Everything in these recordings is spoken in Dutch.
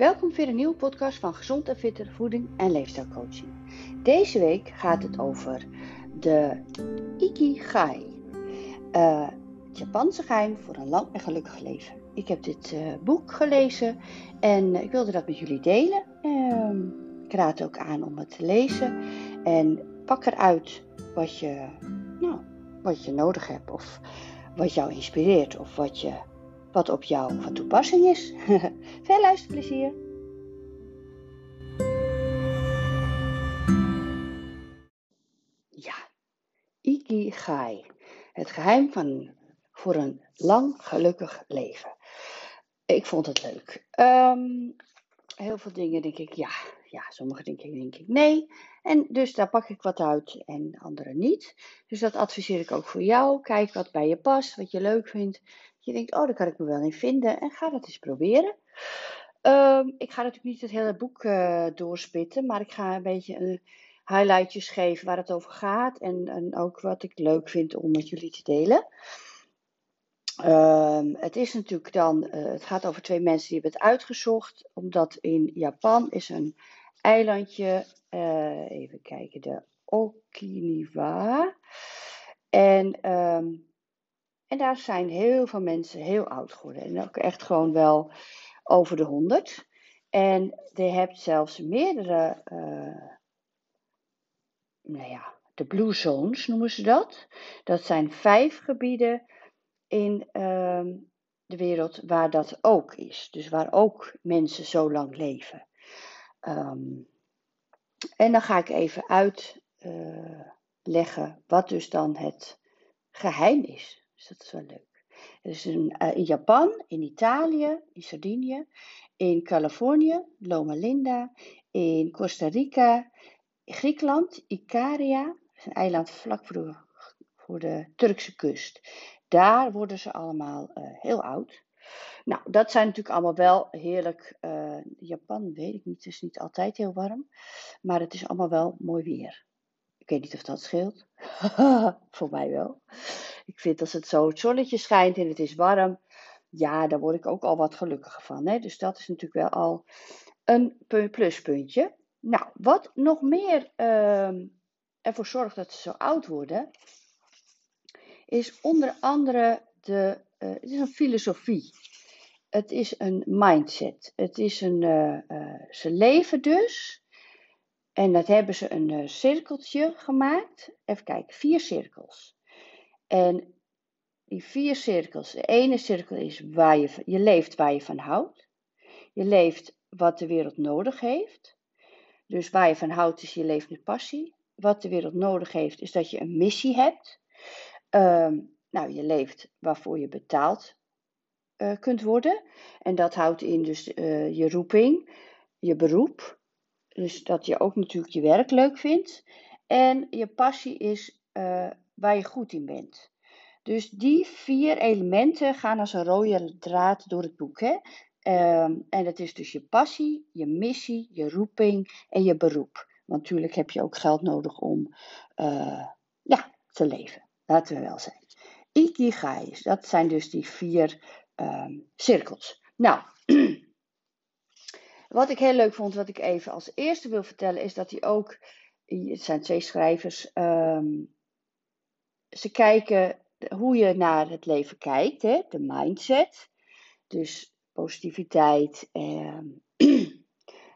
Welkom voor een nieuwe podcast van Gezond en Fitter Voeding en Leefstijlcoaching. Deze week gaat het over de Ikigai. Uh, het Japanse geheim voor een lang en gelukkig leven. Ik heb dit uh, boek gelezen en ik wilde dat met jullie delen. Uh, ik raad ook aan om het te lezen. En pak eruit wat je, nou, wat je nodig hebt of wat jou inspireert of wat, je, wat op jou van toepassing is. Veel luisterplezier! Ja, Ikigai. Het geheim van, voor een lang gelukkig leven. Ik vond het leuk. Um, heel veel dingen denk ik ja, ja, sommige dingen denk ik nee. En dus daar pak ik wat uit en andere niet. Dus dat adviseer ik ook voor jou. Kijk wat bij je past, wat je leuk vindt. Je denkt, oh, daar kan ik me wel in vinden. En ga dat eens proberen. Um, ik ga natuurlijk niet het hele boek uh, doorspitten, maar ik ga een beetje uh, highlightjes geven waar het over gaat. En, en ook wat ik leuk vind om met jullie te delen. Um, het is natuurlijk dan, uh, het gaat over twee mensen die hebben het uitgezocht, omdat in Japan is een eilandje, uh, even kijken, de Okinawa. En, um, en daar zijn heel veel mensen heel oud geworden. En ook echt gewoon wel over de honderd. En je hebt zelfs meerdere, uh, nou ja, de Blue Zones noemen ze dat. Dat zijn vijf gebieden in uh, de wereld waar dat ook is. Dus waar ook mensen zo lang leven. Um, en dan ga ik even uitleggen uh, wat dus dan het geheim is. Dus dat is wel leuk. Dus in, uh, in Japan, in Italië, in Sardinië, in Californië, Loma Linda, in Costa Rica, in Griekenland, Ikaria, een eiland vlak voor de, voor de Turkse kust. Daar worden ze allemaal uh, heel oud. Nou, dat zijn natuurlijk allemaal wel heerlijk. Uh, Japan weet ik niet, het is niet altijd heel warm. Maar het is allemaal wel mooi weer. Ik weet niet of dat scheelt. Voor mij wel. Ik vind als het zo het zonnetje schijnt en het is warm. Ja, daar word ik ook al wat gelukkiger van. Hè? Dus dat is natuurlijk wel al een pluspuntje. Nou, wat nog meer uh, ervoor zorgt dat ze zo oud worden, is onder andere de, uh, het is een filosofie. Het is een mindset. Het is een, uh, uh, ze leven dus. En dat hebben ze een cirkeltje gemaakt. Even kijken, vier cirkels. En die vier cirkels. De ene cirkel is waar je, je leeft waar je van houdt. Je leeft wat de wereld nodig heeft. Dus waar je van houdt is je leeft met passie. Wat de wereld nodig heeft is dat je een missie hebt. Um, nou, je leeft waarvoor je betaald uh, kunt worden. En dat houdt in dus uh, je roeping, je beroep. Dus dat je ook natuurlijk je werk leuk vindt. En je passie is uh, waar je goed in bent. Dus die vier elementen gaan als een rode draad door het boek. Hè? Um, en dat is dus je passie, je missie, je roeping en je beroep. Want natuurlijk heb je ook geld nodig om ja, te leven. Laten we wel zijn. Ikigai, dat zijn dus die vier um, cirkels. Nou, wat ik heel leuk vond, wat ik even als eerste wil vertellen, is dat hij ook, het zijn twee schrijvers, um, ze kijken hoe je naar het leven kijkt, hè, de mindset. Dus positiviteit, um,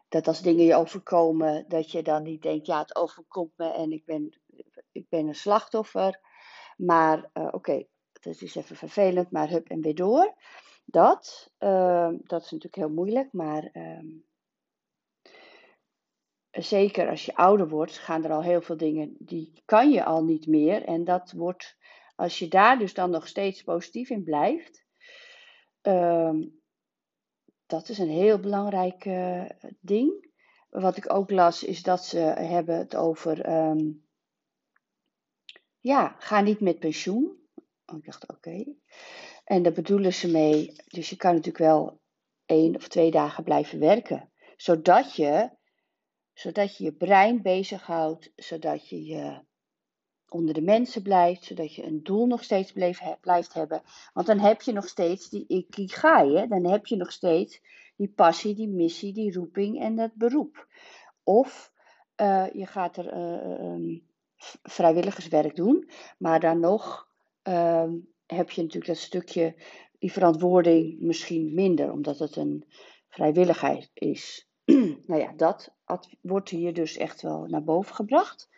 dat als dingen je overkomen, dat je dan niet denkt, ja, het overkomt me en ik ben, ik ben een slachtoffer. Maar uh, oké, dat is even vervelend, maar hup en weer door. Dat, uh, dat is natuurlijk heel moeilijk, maar uh, zeker als je ouder wordt, gaan er al heel veel dingen, die kan je al niet meer. En dat wordt, als je daar dus dan nog steeds positief in blijft, ehm, dat is een heel belangrijk uh, ding. Wat ik ook las, is dat ze hebben het over um, ja, ga niet met pensioen. Oh, ik dacht, oké. En daar bedoelen ze mee, dus je kan natuurlijk wel één of twee dagen blijven werken. Zodat je, zodat je je brein bezighoudt, zodat je onder de mensen blijft, zodat je een doel nog steeds blijft, hebben. Want dan heb je nog steeds die ikigai, hè? dan heb je nog steeds die passie, die missie, die roeping en dat beroep. Of uh, je gaat er uh, vrijwilligerswerk doen, maar dan nog uh, heb je natuurlijk dat stukje, die verantwoording misschien minder, omdat het een vrijwilligheid is. nou ja, dat wordt hier dus echt wel naar boven gebracht.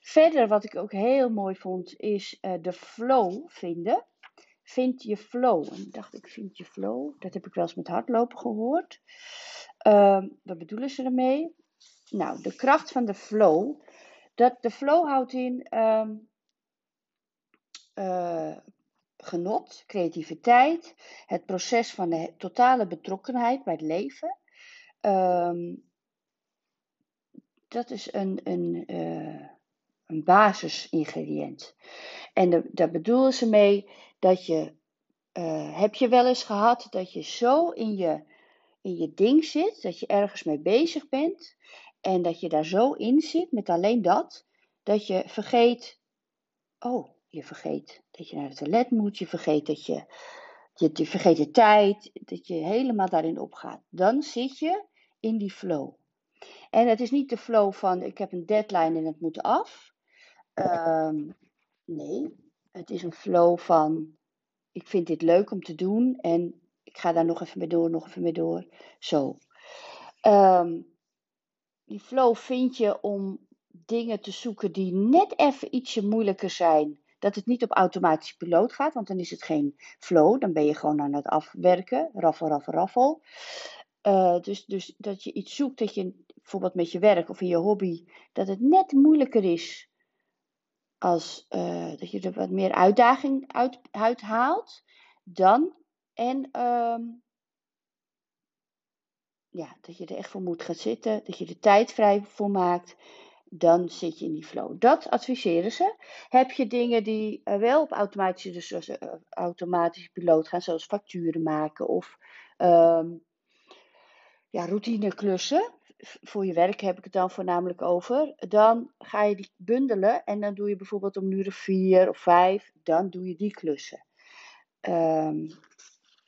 Verder, wat ik ook heel mooi vond, is uh, de flow vinden. Vind je flow. En dacht ik, vind je flow? Dat heb ik wel eens met hardlopen gehoord. Uh, wat bedoelen ze ermee? Nou, de kracht van de flow. Dat, de flow houdt in um, uh, genot, creativiteit, het proces van de totale betrokkenheid bij het leven. Um, dat is een, een, uh, een basisingrediënt. En daar bedoelen ze mee dat je, uh, heb je wel eens gehad dat je zo in je, in je ding zit, dat je ergens mee bezig bent en dat je daar zo in zit met alleen dat, dat je vergeet, oh, je vergeet dat je naar het toilet moet, je vergeet dat je, je, je vergeet de tijd, dat je helemaal daarin opgaat. Dan zit je in die flow. En het is niet de flow van ik heb een deadline en het moet af. Um, nee, het is een flow van ik vind dit leuk om te doen en ik ga daar nog even mee door, nog even mee door. Zo. Um, die flow vind je om dingen te zoeken die net even ietsje moeilijker zijn. Dat het niet op automatische piloot gaat, want dan is het geen flow. Dan ben je gewoon aan het afwerken. Raffel, raffel, raffel. Uh, dus, dus dat je iets zoekt dat je bijvoorbeeld met je werk of in je hobby, dat het net moeilijker is als uh, dat je er wat meer uitdaging uit, haalt dan en um, ja, dat je er echt voor moet gaan zitten, dat je er tijd vrij voor maakt, dan zit je in die flow. Dat adviseren ze. Heb je dingen die uh, wel op automatische, dus, uh, automatische piloot gaan, zoals facturen maken of um, ja, routineklussen, voor je werk heb ik het dan voornamelijk over. Dan ga je die bundelen en dan doe je bijvoorbeeld om uur vier of vijf, dan doe je die klussen. Um,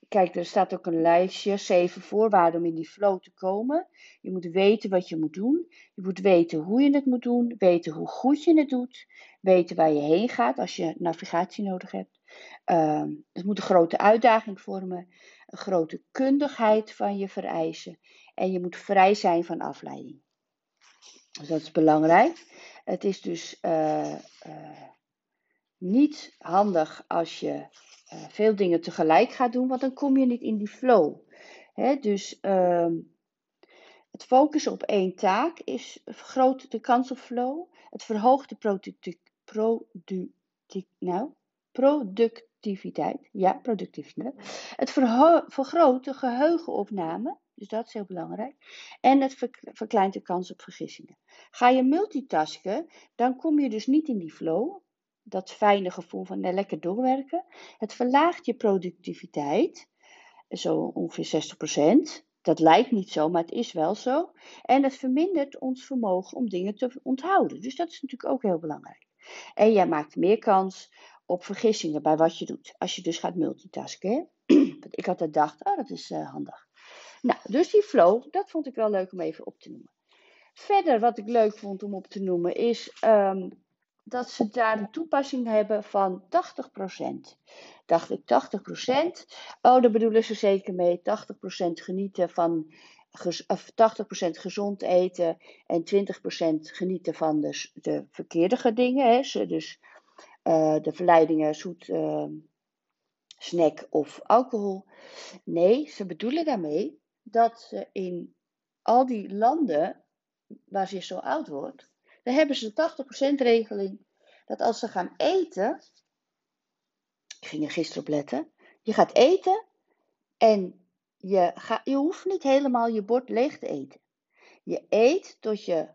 kijk, er staat ook een lijstje, zeven voorwaarden om in die flow te komen. Je moet weten wat je moet doen. Je moet weten hoe je het moet doen, weten hoe goed je het doet, weten waar je heen gaat als je navigatie nodig hebt. Um, het moet een grote uitdaging vormen, een grote kundigheid van je vereisen en je moet vrij zijn van afleiding. Dus dat is belangrijk. Het is dus uh, uh, niet handig als je veel dingen tegelijk gaat doen, want dan kom je niet in die flow. Dus ehm, het focussen op één taak is, vergroot de kans op flow. Het verhoogt de nou, productiviteit. Ja, productiviteit. Het vergroot de geheugenopname dus dat is heel belangrijk. En het verkleint de kans op vergissingen. Ga je multitasken, dan kom je dus niet in die flow. Dat fijne gevoel van lekker doorwerken. Het verlaagt je productiviteit, zo ongeveer 60%. Dat lijkt niet zo, maar het is wel zo. En het vermindert ons vermogen om dingen te onthouden. Dus dat is natuurlijk ook heel belangrijk. En jij maakt meer kans op vergissingen bij wat je doet. Als je dus gaat multitasken. Hè? Ik had gedacht, oh dat is uh, handig. Nou, dus die flow, dat vond ik wel leuk om even op te noemen. Verder, wat ik leuk vond om op te noemen, is um, dat ze daar een toepassing hebben van 80%. Dacht ik 80%? Oh, daar bedoelen ze zeker mee. 80% genieten van of 80% gezond eten en 20% genieten van de, de verkeerde dingen. Hè? Dus uh, de verleidingen, zoet, uh, snack of alcohol. Nee, ze bedoelen daarmee dat ze in al die landen waar ze zo oud wordt, dan hebben ze een 80% regeling dat als ze gaan eten, ik ging er gisteren op letten, je gaat eten en je, ga, je hoeft niet helemaal je bord leeg te eten. Je eet tot je,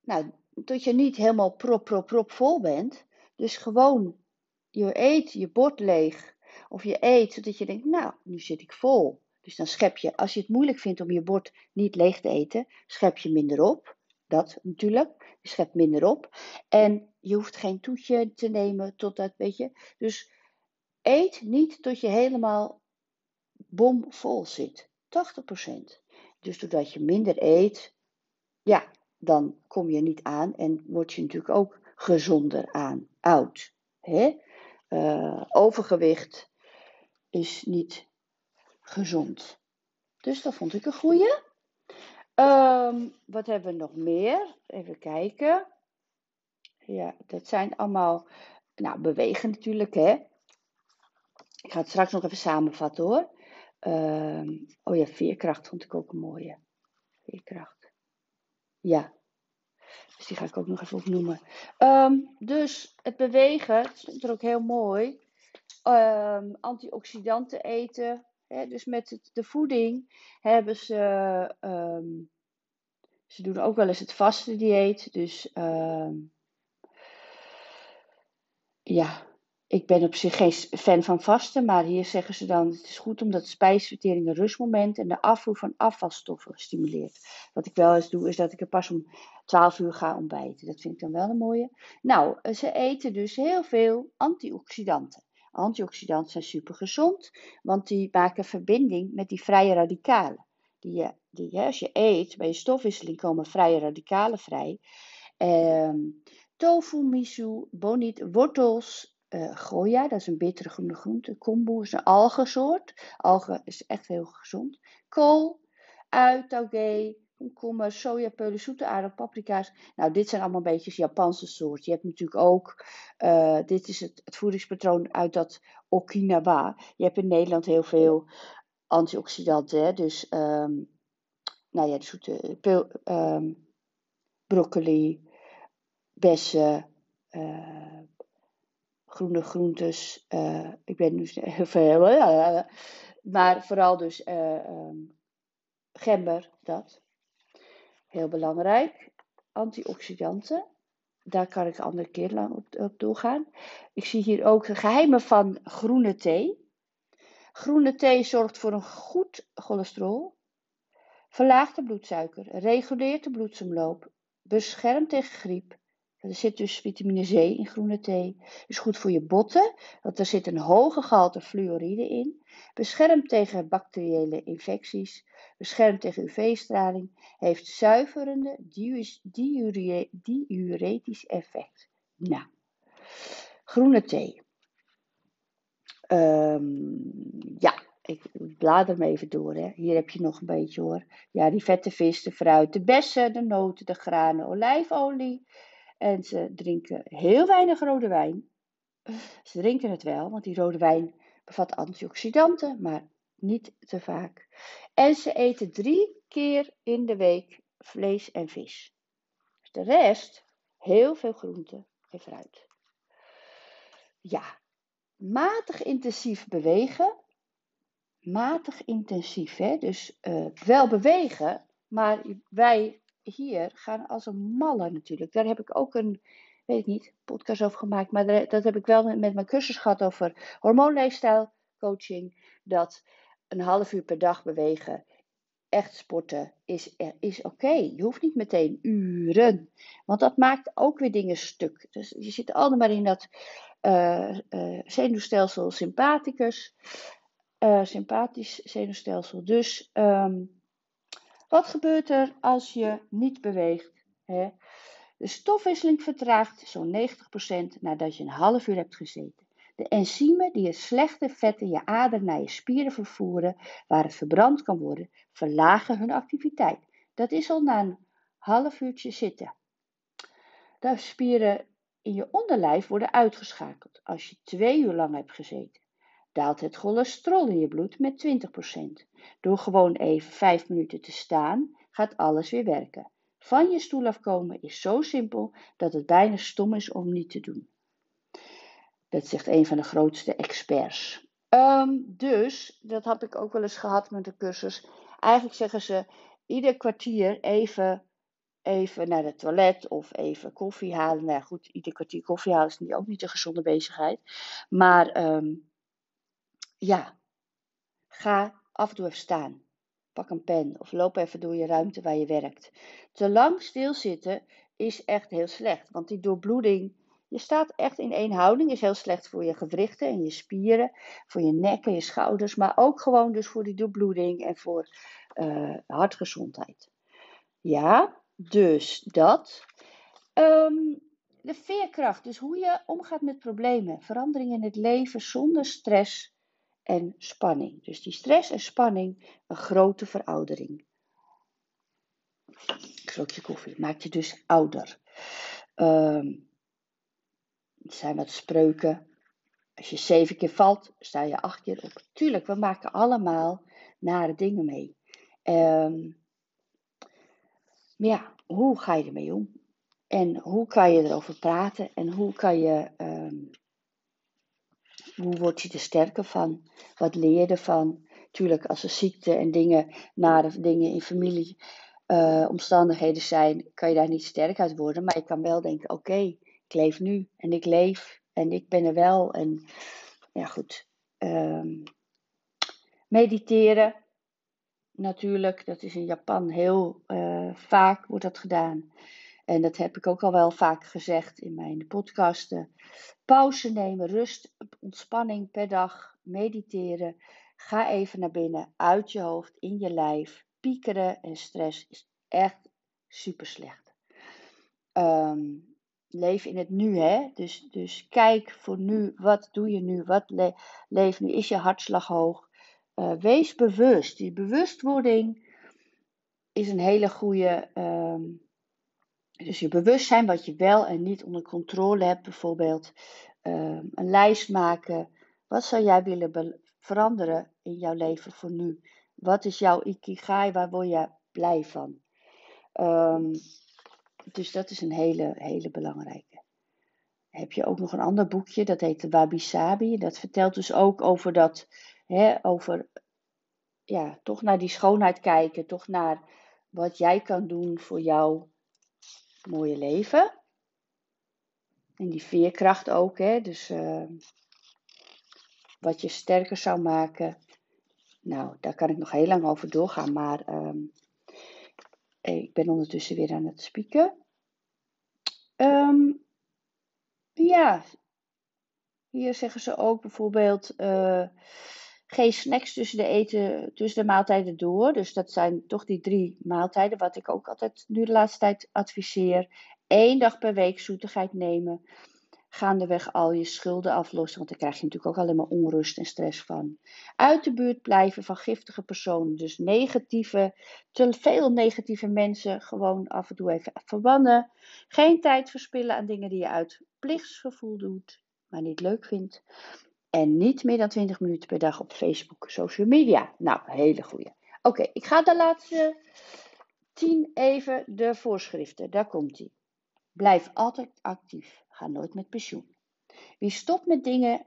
nou, tot je niet helemaal prop, prop, prop vol bent. Dus gewoon, je eet je bord leeg. Of je eet zodat je denkt, nou, nu zit ik vol. Dus dan schep je, als je het moeilijk vindt om je bord niet leeg te eten, schep je minder op. Dat natuurlijk. Je schept minder op. En je hoeft geen toetje te nemen tot dat, weet je. Dus eet niet tot je helemaal bomvol zit. 80%. Dus doordat je minder eet, ja, dan kom je niet aan en word je natuurlijk ook gezonder aan oud. Uh, overgewicht is niet gezond. Dus dat vond ik een goeie. Um, wat hebben we nog meer? Even kijken. Ja, dat zijn allemaal, nou, bewegen natuurlijk, hè. Ik ga het straks nog even samenvatten, hoor. Um, oh ja, veerkracht vond ik ook een mooie. Veerkracht. Ja. Dus die ga ik ook nog even opnoemen. Um, dus het bewegen, het stond er ook heel mooi. Antioxidanten eten. Hè, dus met het, de voeding hebben ze. Um, ze doen ook wel eens het vaste dieet. Dus ja, ik ben op zich geen fan van vasten, maar hier zeggen ze dan: het is goed omdat de spijsvertering een rustmoment en de afvoer van afvalstoffen stimuleert. Wat ik wel eens doe, is dat ik er pas om 12 uur ga ontbijten. Dat vind ik dan wel een mooie. Nou, ze eten dus heel veel antioxidanten. Antioxidanten zijn super gezond, want die maken verbinding met die vrije radicalen. Die, die, als je eet, bij je stofwisseling komen vrije radicalen vrij. Ehm, tofu, miso, bonit, wortels, uh, goja, dat is een bittere groene groente. Kombu is een algensoort. Algen is echt heel gezond. Kool, ui, komkommer, sojapeulen, zoete aardappel, paprika's. Nou, dit zijn allemaal beetje Japanse soorten. Je hebt natuurlijk ook, uh, dit is het, voedingspatroon uit dat Okinawa. Je hebt in Nederland heel veel antioxidanten, dus um, nou ja, de zoete um, broccoli, bessen, uh, groene groentes. Uh, ik ben nu heel veel, maar vooral dus um, gember, dat. Heel belangrijk. Antioxidanten. Daar kan ik een andere keer lang op, op doorgaan. Ik zie hier ook geheimen van groene thee. Groene thee zorgt voor een goed cholesterol, verlaagt de bloedsuiker, reguleert de bloedsomloop, beschermt tegen griep. Er zit dus vitamine C in groene thee. Is goed voor je botten, want er zit een hoge gehalte fluoride in. Beschermt tegen bacteriële infecties beschermt tegen UV-straling, heeft zuiverende diuretisch effect. Nou, groene thee. Um, ja, ik blader hem even door. Hè. Hier heb je nog een beetje hoor. Ja, die vette vis, de fruit, de bessen, de noten, de granen, olijfolie. En ze drinken heel weinig rode wijn. Ze drinken het wel, want die rode wijn bevat antioxidanten, maar niet te vaak. En ze eten drie keer in de week vlees en vis. Dus de rest, heel veel groente en fruit. Ja, matig intensief bewegen. Matig intensief, hè? dus uh, wel bewegen, maar wij hier gaan als een malle natuurlijk. Daar heb ik ook een, weet ik niet, podcast over gemaakt, maar dat heb ik wel met mijn cursus gehad over hormoonleefstijl coaching. Dat een half uur per dag bewegen, echt sporten, is, is oké. Je hoeft niet meteen uren. Want dat maakt ook weer dingen stuk. Dus je zit altijd maar in dat uh, uh, zenuwstelsel sympathicus. Uh, sympathisch zenuwstelsel. Dus um, wat gebeurt er als je niet beweegt? Hè? De stofwisseling vertraagt zo'n 90% nadat je een half uur hebt gezeten. De enzymen die het slechte vet in je aderen naar je spieren vervoeren, waar het verbrand kan worden, verlagen hun activiteit. Dat is al na een half uurtje zitten. De spieren in je onderlijf worden uitgeschakeld als je twee uur lang hebt gezeten. Daalt het cholesterol in je bloed met 20%. Door gewoon even 5 minuten te staan, gaat alles weer werken. Van je stoel afkomen is zo simpel dat het bijna stom is om niet te doen. Dat zegt een van de grootste experts. Um, dus, dat heb ik ook wel eens gehad met de cursus. Eigenlijk zeggen ze ieder kwartier even, even naar het toilet of even koffie halen. Nou goed, ieder kwartier koffie halen is ook niet een gezonde bezigheid. Maar um, ja, ga af en toe even staan. Pak een pen of loop even door je ruimte waar je werkt. Te lang stilzitten is echt heel slecht, want die doorbloeding Je staat echt in één houding. Is heel slecht voor je gewrichten en je spieren, voor je nek en je schouders, maar ook gewoon dus voor die doorbloeding en voor uh, hartgezondheid. Ja, dus dat. Ehm, de veerkracht, dus hoe je omgaat met problemen, veranderingen in het leven zonder stress en spanning. Dus die stress en spanning, een grote veroudering. Een slokje koffie maakt je dus ouder. Um, er zijn wat spreuken. Als je zeven keer valt, sta je acht keer op. Tuurlijk, we maken allemaal nare dingen mee. Um, maar ja, hoe ga je ermee om? En hoe kan je erover praten? En hoe kan je, um, hoe word je er sterker van? Wat leer je ervan? Tuurlijk, als er ziekte en dingen, nare dingen in familie, uh, omstandigheden zijn, kan je daar niet sterk uit worden. Maar je kan wel denken, oké, ik leef nu en ik leef en ik ben er wel. En ja, goed. Um, mediteren, natuurlijk, dat is in Japan heel uh, vaak wordt dat gedaan. En dat heb ik ook al wel vaak gezegd in mijn podcasten. Pauze nemen, rust, ontspanning per dag, mediteren. Ga even naar binnen, uit je hoofd, in je lijf. Piekeren en stress is echt super slecht. Um, leef in het nu, hè. Dus, dus kijk voor nu, wat doe je nu, wat le leef nu, is je hartslag hoog. Uh, wees bewust. Die bewustwording is een hele goede. Um, dus je bewustzijn wat je wel en niet onder controle hebt, bijvoorbeeld um, een lijst maken. Wat zou jij willen veranderen in jouw leven voor nu? Wat is jouw ikigai? Waar word je blij van? Um, dus dat is een hele, hele belangrijke. Heb je ook nog een ander boekje, dat heet de Wabi Sabi. Dat vertelt dus ook over dat, hè, over, ja, toch naar die schoonheid kijken, toch naar wat jij kan doen voor jouw mooie leven. En die veerkracht ook, hè, dus uh, wat je sterker zou maken. Nou, daar kan ik nog heel lang over doorgaan, maar um, ik ben ondertussen weer aan het spieken. Um, ja, hier zeggen ze ook bijvoorbeeld uh, geen snacks tussen de, eten, tussen de maaltijden door. Dus dat zijn toch die drie maaltijden, wat ik ook altijd nu de laatste tijd adviseer. Eén dag per week zoetigheid nemen gaandeweg al je schulden aflossen. Want daar krijg je natuurlijk ook alleen maar onrust en stress van. Uit de buurt blijven van giftige personen. Dus negatieve, te veel negatieve mensen gewoon af en toe even verbannen. Geen tijd verspillen aan dingen die je uit plichtsgevoel doet, maar niet leuk vindt. En niet meer dan 20 minuten per dag op Facebook, social media. Nou, hele goede. Oké, ik ga de laatste 10 even de voorschriften. Daar komt ie. Blijf altijd actief. Ga nooit met pensioen. Wie stopt met dingen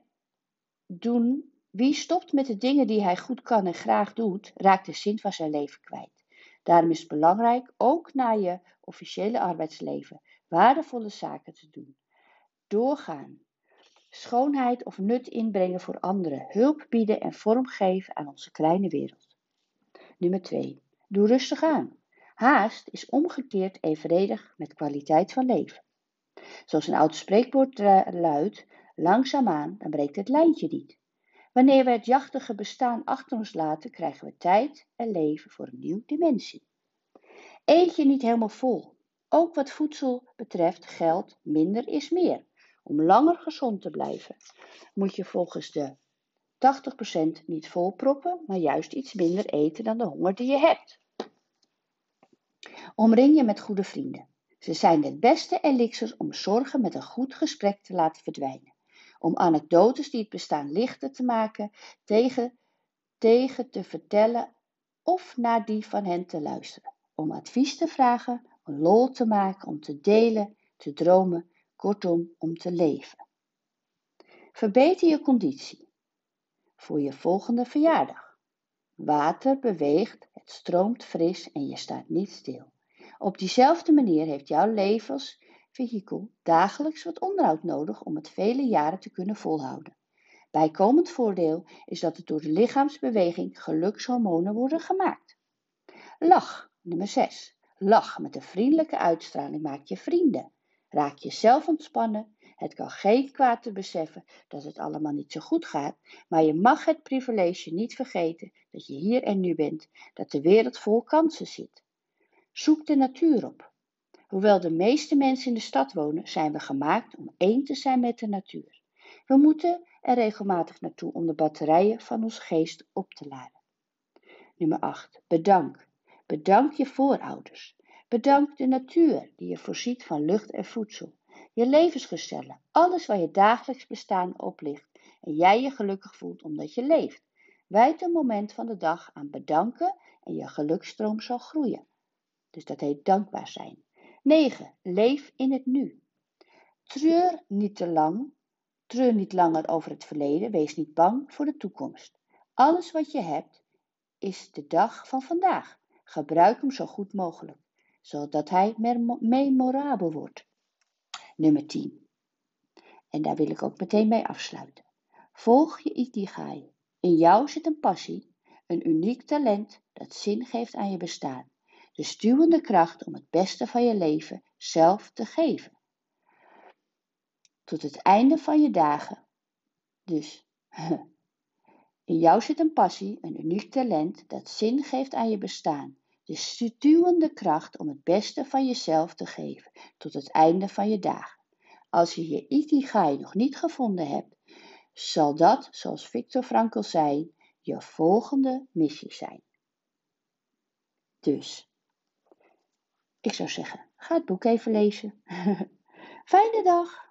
doen, wie stopt met de dingen die hij goed kan en graag doet, raakt de zin van zijn leven kwijt. Daarom is het belangrijk, ook na je officiële arbeidsleven, waardevolle zaken te doen. Doorgaan. Schoonheid of nut inbrengen voor anderen. Hulp bieden en vorm geven aan onze kleine wereld. Nummer 2. Doe rustig aan. Haast is omgekeerd evenredig met kwaliteit van leven. Zoals een oud spreekwoord luidt, langzaamaan, dan breekt het lijntje niet. Wanneer we het jachtige bestaan achter ons laten, krijgen we tijd en leven voor een nieuwe dimensie. Eet je niet helemaal vol. Ook wat voedsel betreft geldt minder is meer. Om langer gezond te blijven, moet je volgens de 80% niet volproppen, maar juist iets minder eten dan de honger die je hebt. Omring je met goede vrienden. Ze zijn het beste elixirs om zorgen met een goed gesprek te laten verdwijnen. Om anekdotes die het bestaan lichter te maken, tegen, tegen te vertellen of naar die van hen te luisteren. Om advies te vragen, om lol te maken, om te delen, te dromen, kortom om te leven. Verbeter je conditie voor je volgende verjaardag. Water beweegt, het stroomt fris en je staat niet stil. Op diezelfde manier heeft jouw levensvehikel dagelijks wat onderhoud nodig om het vele jaren te kunnen volhouden. Bijkomend voordeel is dat er door de lichaamsbeweging gelukshormonen worden gemaakt. Lach, nummer 6. Lach met een vriendelijke uitstraling maakt je vrienden. Raak jezelf ontspannen Het kan geen kwaad te beseffen dat het allemaal niet zo goed gaat, maar je mag het privilege niet vergeten dat je hier en nu bent, dat de wereld vol kansen zit. Zoek de natuur op. Hoewel de meeste mensen in de stad wonen, zijn we gemaakt om één te zijn met de natuur. We moeten er regelmatig naartoe om de batterijen van ons geest op te laden. Nummer 8. Bedank. Bedank je voorouders. Bedank de natuur die je voorziet van lucht en voedsel. Je levensgestellen, alles waar je dagelijks bestaan op ligt en jij je gelukkig voelt omdat je leeft. Wijd een moment van de dag aan bedanken en je geluksstroom zal groeien. Dus dat heet dankbaar zijn. 9. Leef in het nu. Treur niet te lang. Treur niet langer over het verleden. Wees niet bang voor de toekomst. Alles wat je hebt is de dag van vandaag. Gebruik hem zo goed mogelijk, zodat hij memorabel wordt. Nummer 10. En daar wil ik ook meteen mee afsluiten. Volg je Ikigai. In jou zit een passie, een uniek talent dat zin geeft aan je bestaan. De stuwende kracht om het beste van je leven zelf te geven. Tot het einde van je dagen. Dus, in jou zit een passie, een uniek talent dat zin geeft aan je bestaan. De stuwende kracht om het beste van jezelf te geven tot het einde van je dagen. Als je je ikigai nog niet gevonden hebt, zal dat, zoals Viktor Frankl zei, je volgende missie zijn. Dus, ik zou zeggen, ga het boek even lezen. Fijne dag!